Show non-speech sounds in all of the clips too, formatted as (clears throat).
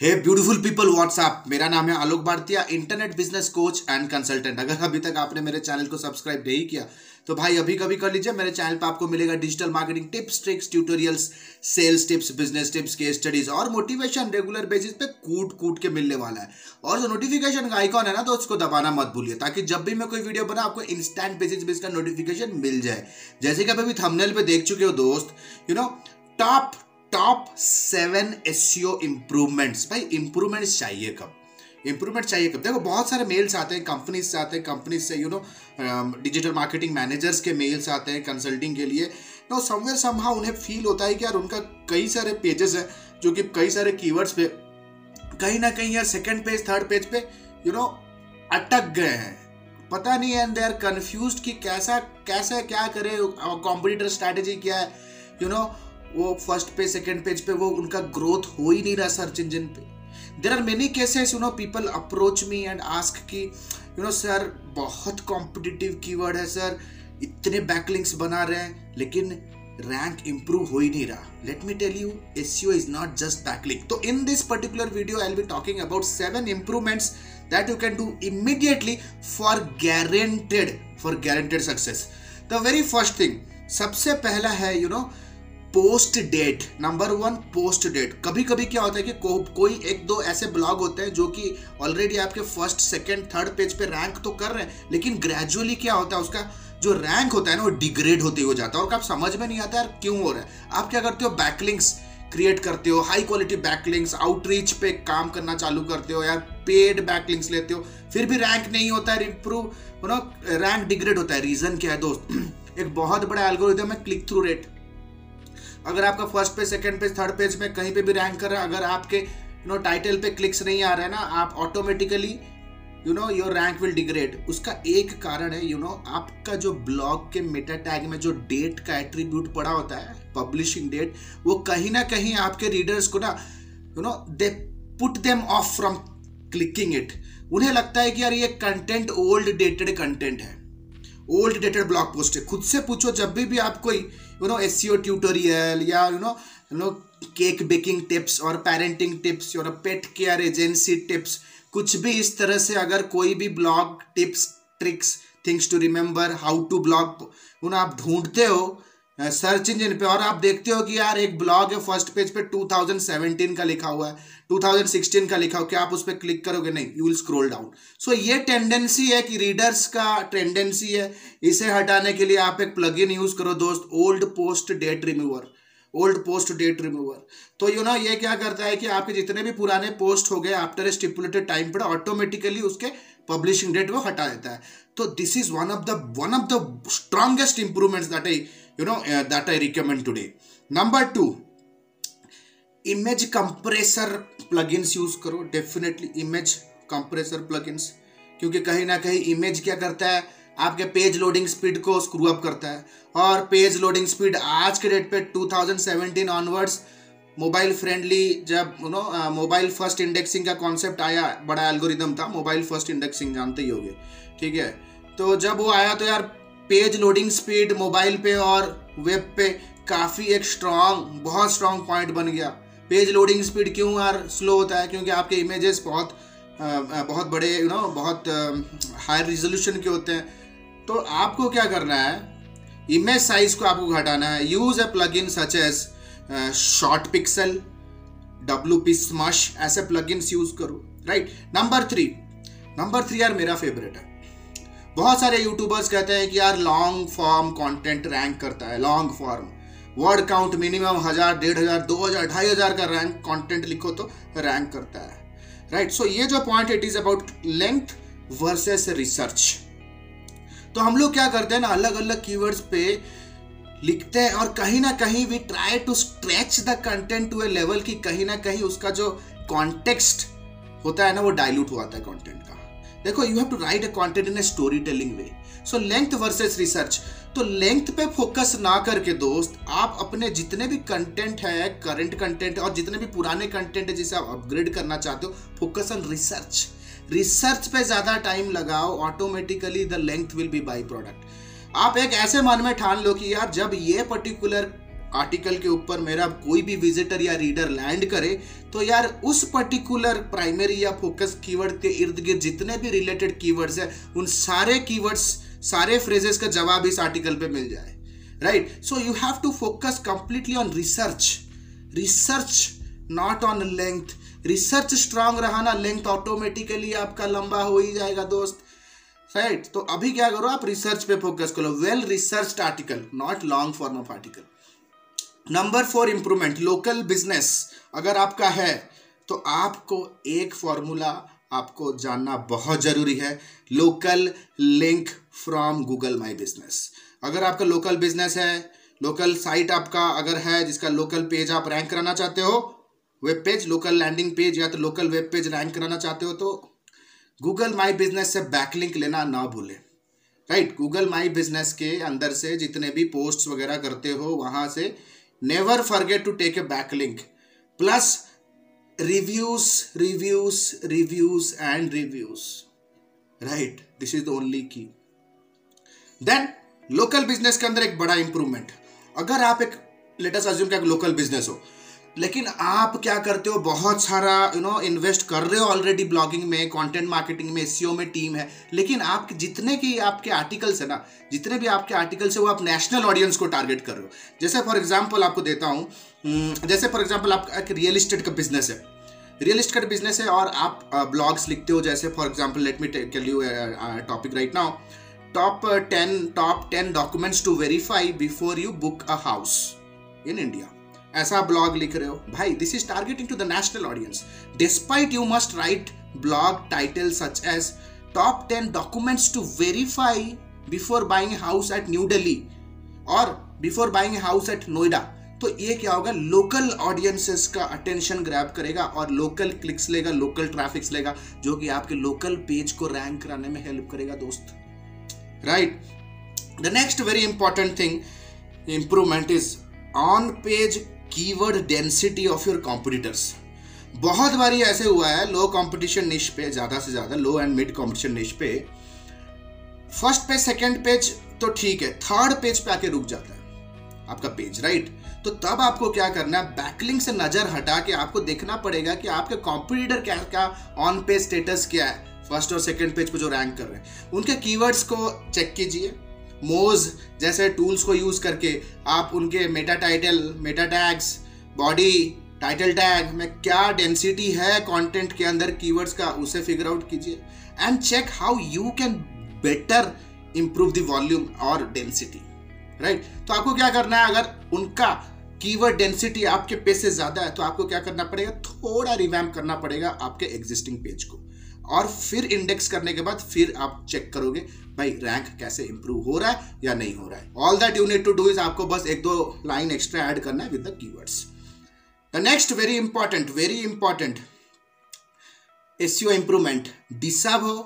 हे beautiful people WhatsApp मेरा नाम है Alok Bhartiya internet business coach and consultant अगर अभी तक आपने मेरे चैनल को सब्सक्राइब नहीं किया तो भाई अभी कभी कर लीजिए, मेरे चैनल पर आपको मिलेगा digital marketing tips tricks tutorials sales tips business tips case studies और मोटिवेशन रेगुलर बेसिस पे कूट कूट के मिलने वाला है। और जो नोटिफिकेशन का आइकॉन है ना तो उसको दबाना मत भूलिए, ताकि जब भी मैं कोई वीडियो बना आपको इंस्टेंट बेसिस पे इसका नोटिफिकेशन मिल जाए। जैसे कि आप अभी थंबनेल पे देख चुके हो दोस्त you know top top seven SEO improvements भाई इंप्रूवमेंट्स चाहिए कब? इंप्रूवमेंट चाहिए कब? देखो बहुत सारे मेल्स आते हैं कंपनीज़ से आते हैं कंपनीज़ से you know digital marketing managers के मेल्स आते हैं कंसल्टिंग के लिए। नो समवेयर समहा उन्हें फील होता है कि यार उनका कई सारे पेजेस हैं जो कि कई सारे कीवर्ड्स पे कहीं ना कहीं यार सेकंड पेज थर्ड पेज पे यू नो अटक गए हैं। पता नहीं है एंड दे आर कन्फ्यूज़ कि कैसा कैसा क्या करे कॉम्पिटिटर स्ट्रैटेजी क्या है यू you नो know, वो फ़र्स्ट पे सेकेंड पेज पे, वो उनका ग्रोथ हो ही नहीं रहा सर्च इंजन पे। There are many cases you know people approach me and ask कि यू नो सर बहुत कॉम्पिटिटिव कीवर्ड है सर इतने बैकलिंक्स बना रहे हैं, लेकिन रैंक इंप्रूव हो ही नहीं रहा। Let me tell you SEO is not just backlink तो in this particular video I be talking about seven improvements that you can do immediately for guaranteed for guaranteed success the very first thing सबसे पहला है you know post date number one post date कभी कभी क्या होता है कि को, कोई एक दो ऐसे ब्लॉग होते हैं जो कि ऑलरेडी आपके फ़र्स्ट सेकंड थर्ड पेज पे रैंक तो कर रहे हैं लेकिन ग्रेजुअली क्या होता है उसका जो रैंक होता है ना वो डिग्रेड होते हो जाता है। और आप समझ में नहीं आता यार क्यों हो रहा है। आप क्या करते हो? बैकलिंग्स क्रिएट करते हो हाई क्वालिटी बैकलिंग्स आउटरीच पे काम करना चालू करते हो यार पेड बैकलिंग्स लेते हो। फिर भी रैंक नहीं होता है improve you know rank degrade होता है। रीजन क्या है दोस्त? (clears throat) एक बहुत बड़ा एल्गोरिथम है क्लिक थ्रू रेट अगर आपका first page second page third page में कहीं पे भी रैंक कर रहा है अगर आपके यू नो टाइटल पे क्लिक्स नहीं आ रहा है ना आप automatically you know your rank will degrade उसका एक कारण है यू you नो know, आपका जो ब्लॉग के मेटा टैग में जो डेट का एट्रीब्यूट पड़ा होता है पब्लिशिंग डेट वो कहीं ना कहीं आपके रीडर्स को ना you know they put them off from clicking it उन्हें लगता है कि यार ये कंटेंट ओल्ड डेटेड कंटेंट है। ओल्ड डेटेड ब्लॉग पोस्ट है। खुद से पूछो जब भी भी आप कोई यू नो एस ट्यूटोरियल या you know you know cake baking tips और पेरेंटिंग टिप्स और पेट केयर एजेंसी टिप्स कुछ भी इस तरह से अगर कोई भी blog tips tricks things to remember how to blog उन आप ढूंढते हो सर्च इंजन पे। और आप देखते हो कि यार एक ब्लॉग है फ़र्स्ट पेज पे 2017 का लिखा हुआ है 2016 का लिखा हो। क्या आप उस पर क्लिक करोगे? नहीं you will scroll down so ये टेंडेंसी है कि रीडर्स का टेंडेंसी है। इसे हटाने के लिए आप एक प्लगइन यूज़ करो, दोस्त old post date remover old post date remover तो यू नो ये क्या करता है कि आपके जितने भी पुराने पोस्ट हो गए आफ्टर ए स्टिपुलेटेड टाइम पर ऑटोमेटिकली उसके पब्लिशिंग डेट वो हटा देता है। तो this is one of the one of the strongest improvements that I you know uh, that I recommend today. Number two, image compressor plugins use करो. Definitely image compressor plugins क्योंकि कहीं ना कहीं इमेज क्या करता है? आपके पेज लोडिंग स्पीड को स्क्रू अप करता है. और पेज लोडिंग स्पीड आज के डेट पे 2017 ऑनवर्ड्स मोबाइल फ्रेंडली जब you know mobile first indexing का कॉन्सेप्ट आया बड़ा एल्गोरिदम था मोबाइल फ़र्स्ट इंडेक्सिंग जानते ही होगे. ठीक है? तो जब वो आया तो यार पेज लोडिंग स्पीड मोबाइल पे और वेब पे काफ़ी एक स्ट्रॉन्ग बहुत स्ट्रॉन्ग पॉइंट बन गया। पेज लोडिंग स्पीड क्यों यार स्लो होता है? क्योंकि आपके इमेजेस बहुत बहुत बड़े यू नो बहुत हाई रिजोल्यूशन के होते हैं। तो आपको क्या करना है? इमेज साइज़ को आपको घटाना है। Use a plugin such as short pixel W P smush ऐसे प्लग यूज़ करो right number three number three यार मेरा फेवरेट है। बहुत सारे यूट्यूबर्स कहते हैं कि यार लॉन्ग फॉर्म कंटेंट रैंक करता है long form word count minimum हज़ार, डेढ़ हज़ार, दो हज़ार, ढाई हज़ार का रैंक कंटेंट लिखो तो रैंक करता है। Right right? सो so ये जो point it is about length versus research तो हम लोग क्या करते हैं ना अलग अलग कीवर्ड्स पे लिखते हैं और कहीं ना कहीं we try to stretch the content to a level की कहीं ना कहीं उसका जो कॉन्टेक्स्ट होता है ना, वो डाइल्यूट हुआ है कंटेंट का। देखो you have to write a content in a story telling way so length versus research तो लेंथ पे फोकस ना करके दोस्त, आप अपने जितने भी कंटेंट है करंट कंटेंट और जितने भी पुराने कंटेंट है जिसे आप अपग्रेड करना चाहते हो फोकस ऑन रिसर्च रिसर्च पे ज़्यादा टाइम लगाओ automatically the length will be by product आप एक ऐसे मन में ठान लो कि यार, जब ये पर्टिकुलर आर्टिकल के ऊपर मेरा कोई भी विजिटर या रीडर लैंड करे तो यार उस पर्टिकुलर प्राइमरी या फोकस कीवर्ड के इर्द गिर्द जितने भी रिलेटेड कीवर्ड्स है, उन सारे कीवर्ड्स सारे फ्रेजेस का जवाब इस आर्टिकल पे मिल जाए right so you have to focus completely on research research not on length research strong रहा ना लेंथ ऑटोमेटिकली आपका लंबा हो ही जाएगा, दोस्त। Right right? तो अभी क्या करो, आप रिसर्च पे फोकस करो. Well research article not long form of article number four improvement local business अगर आपका है तो आपको एक फॉर्मूला आपको जानना बहुत ज़रूरी है। Local link from Google my business अगर आपका लोकल बिज़नेस है लोकल साइट आपका अगर है, जिसका लोकल पेज आप रैंक कराना चाहते हो web page local landing page या तो लोकल वेब पेज रैंक कराना चाहते हो तो गूगल माई बिज़नेस से बैकलिंक लेना ना भूलें। राइट गूगल माई बिज़नेस के अंदर से जितने भी पोस्ट वगैरह करते हो, वहाँ से never forget to take a backlink plus reviews reviews reviews and reviews right this is the only key then local business के अंदर एक बड़ा इंप्रूवमेंट अगर आप एक लेटेस्ट अज्यूम क्या लोकल बिज़नेस हो लेकिन आप क्या करते हो? बहुत सारा यू नो इन्वेस्ट कर रहे हो ऑलरेडी ब्लॉगिंग में कंटेंट मार्केटिंग में एस में टीम है। लेकिन आप जितने की आपके आर्टिकल्स है ना जितने भी आपके आर्टिकल्स है वो आप नेशनल ऑडियंस को टारगेट कर रहे हो। जैसे फॉर एग्ज़ाम्पल आपको देता हूँ हम्म, जैसे फॉर एग्ज़ाम्पल आपका एक रियल इस्टेट का बिज़नेस है। रियल इस्टेट बिज़नेस है और आप ब्लॉग्स लिखते हो जैसे for example let me tell you topic right now uh, 10 top 10 documents to verify before you book a house in india ऐसा ब्लॉग लिख रहे हो। भाई this is targeting to the national audience despite you must write blog title such as top ten documents to verify before buying house at New Delhi और before buying house at Noida तो ये क्या होगा? Local audiences का attention grab करेगा और local clicks लेगा local traffics लेगा, जो कि आपके लोकल पेज को रैंक कराने में हेल्प करेगा, दोस्त। Right the next very important thing improvement is on page keyword density of your competitors बहुत बारी ऐसे हुआ है लो कंपटीशन निश पे, ज़्यादा से ज़्यादा low and mid competition niche पे फ़र्स्ट पेज सेकंड पेज तो ठीक है थर्ड पेज पे आके रुक जाता है। आपका पेज राइट तो तब आपको क्या करना है बैकलिंग से नज़र हटा के आपको देखना पड़ेगा कि आपके कॉम्पिटिटर क्या क्या ऑन पेज स्टेटस क्या है। फ़र्स्ट और सेकंड पेज पे जो रैंक कर रहे हैं। उनके कीवर्ड्स को चेक कीजिए। मोज जैसे टूल्स को यूज़ करके आप उनके meta title meta tags body title tag में क्या डेंसिटी है कंटेंट के अंदर कीवर्ड्स का, उसे फिगर आउट कीजिए। And check how you can better improve the volume और डेंसिटी राइट तो आपको क्या करना है? अगर उनका कीवर्ड डेंसिटी आपके पेज से ज़्यादा है तो आपको क्या करना पड़ेगा? थोड़ा रिवैम्प करना पड़ेगा आपके एग्जिस्टिंग पेज को। और फिर इंडेक्स करने के बाद फिर आप चेक करोगे, भाई रैंक कैसे इंप्रूव हो रहा है या नहीं हो रहा है। All that you need to do is आपको बस एक दो लाइन एक्स्ट्रा ऐड करना है with the keywords the next very important very important SEO improvement disavow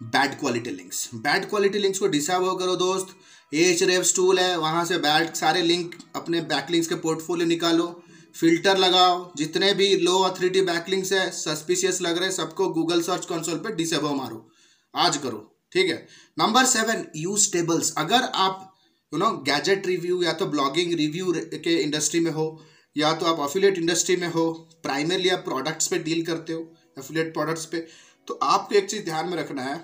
bad quality links bad quality links को डिसअब हो करो दोस्त। एच रेव टूल है, वहाँ से बैड सारे लिंक अपने बैक लिंक्स के पोर्टफोलियो निकालो। फ़िल्टर लगाओ, जितने भी लो अथॉरिटी बैकलिंग्स है सस्पिशियस लग रहे सबको गूगल सर्च कंसोल पे डिसेबल मारो। आज करो, ठीक है? नंबर सेवन यूज़ टेबल्स अगर आप यू नो गैजेट रिव्यू या तो ब्लॉगिंग रिव्यू के इंडस्ट्री में हो, या तो आप अफिलिएट इंडस्ट्री में हो प्राइमरली आप प्रोडक्ट्स पे डील करते हो अफिलिएट प्रोडक्ट्स पे तो आपको एक चीज़ ध्यान में रखना है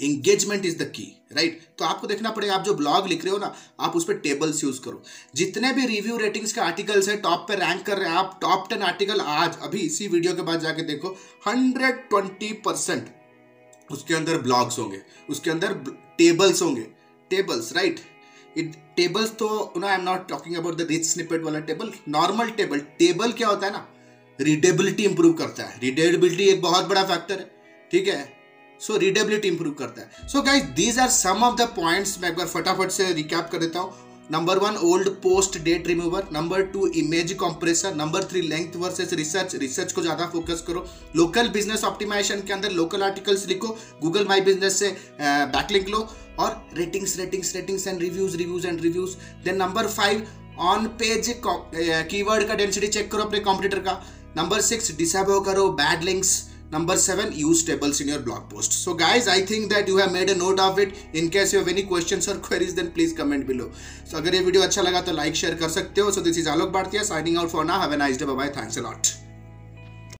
engagement is the key right तो आपको देखना पड़ेगा, आप जो ब्लॉग लिख रहे हो ना, आप उस पर टेबल्स यूज़ करो। जितने भी रिव्यू रेटिंग्स के आर्टिकल्स है टॉप पे रैंक कर रहे हैं, आप टॉप टेन आर्टिकल आज, अभी इसी वीडियो के बाद जाके देखो हंड्रेड ट्वेंटी परसेंट उसके अंदर ब्लॉग्स होंगे, उसके अंदर टेबल्स होंगे। टेबल्स राइट टेबल्स तो no I am not talking about the rich snippet वाला टेबल नॉर्मल टेबल टेबल क्या होता है ना? रीडेबिलिटी इंप्रूव करता है। रीडेबिलिटी एक बहुत बड़ा फैक्टर है, ठीक है? सो रीडेबिलिटी इंप्रूव करता है. So guys these are some of the points मैं एक बार फटाफट से रिकैप कर देता हूँ. Number one old post date remover number two image compressor number three length versus research research को ज़्यादा फोकस करो. लोकल बिज़नेस ऑप्टिमाइजेशन के अंदर लोकल आर्टिकल्स लिखो. गूगल माई बिज़नेस से बैकलिंक लो. और ratings ratings ratings and reviews reviews and reviews then number five on page keyword का डेंसिटी चेक करो अपने कॉम्पिटिटर का. नंबर सिक्स डिसेबल करो bad links Number seven, use tables in your blog post. So guys, I think that you have made a note of it. In case you have any questions or (laughs) queries, then please comment below. So अगर ये video अच्छा लगा तो like share कर सकते हो. So this is Alok Bhartiya signing out for now. Have a nice day. Bye bye. Thanks a lot.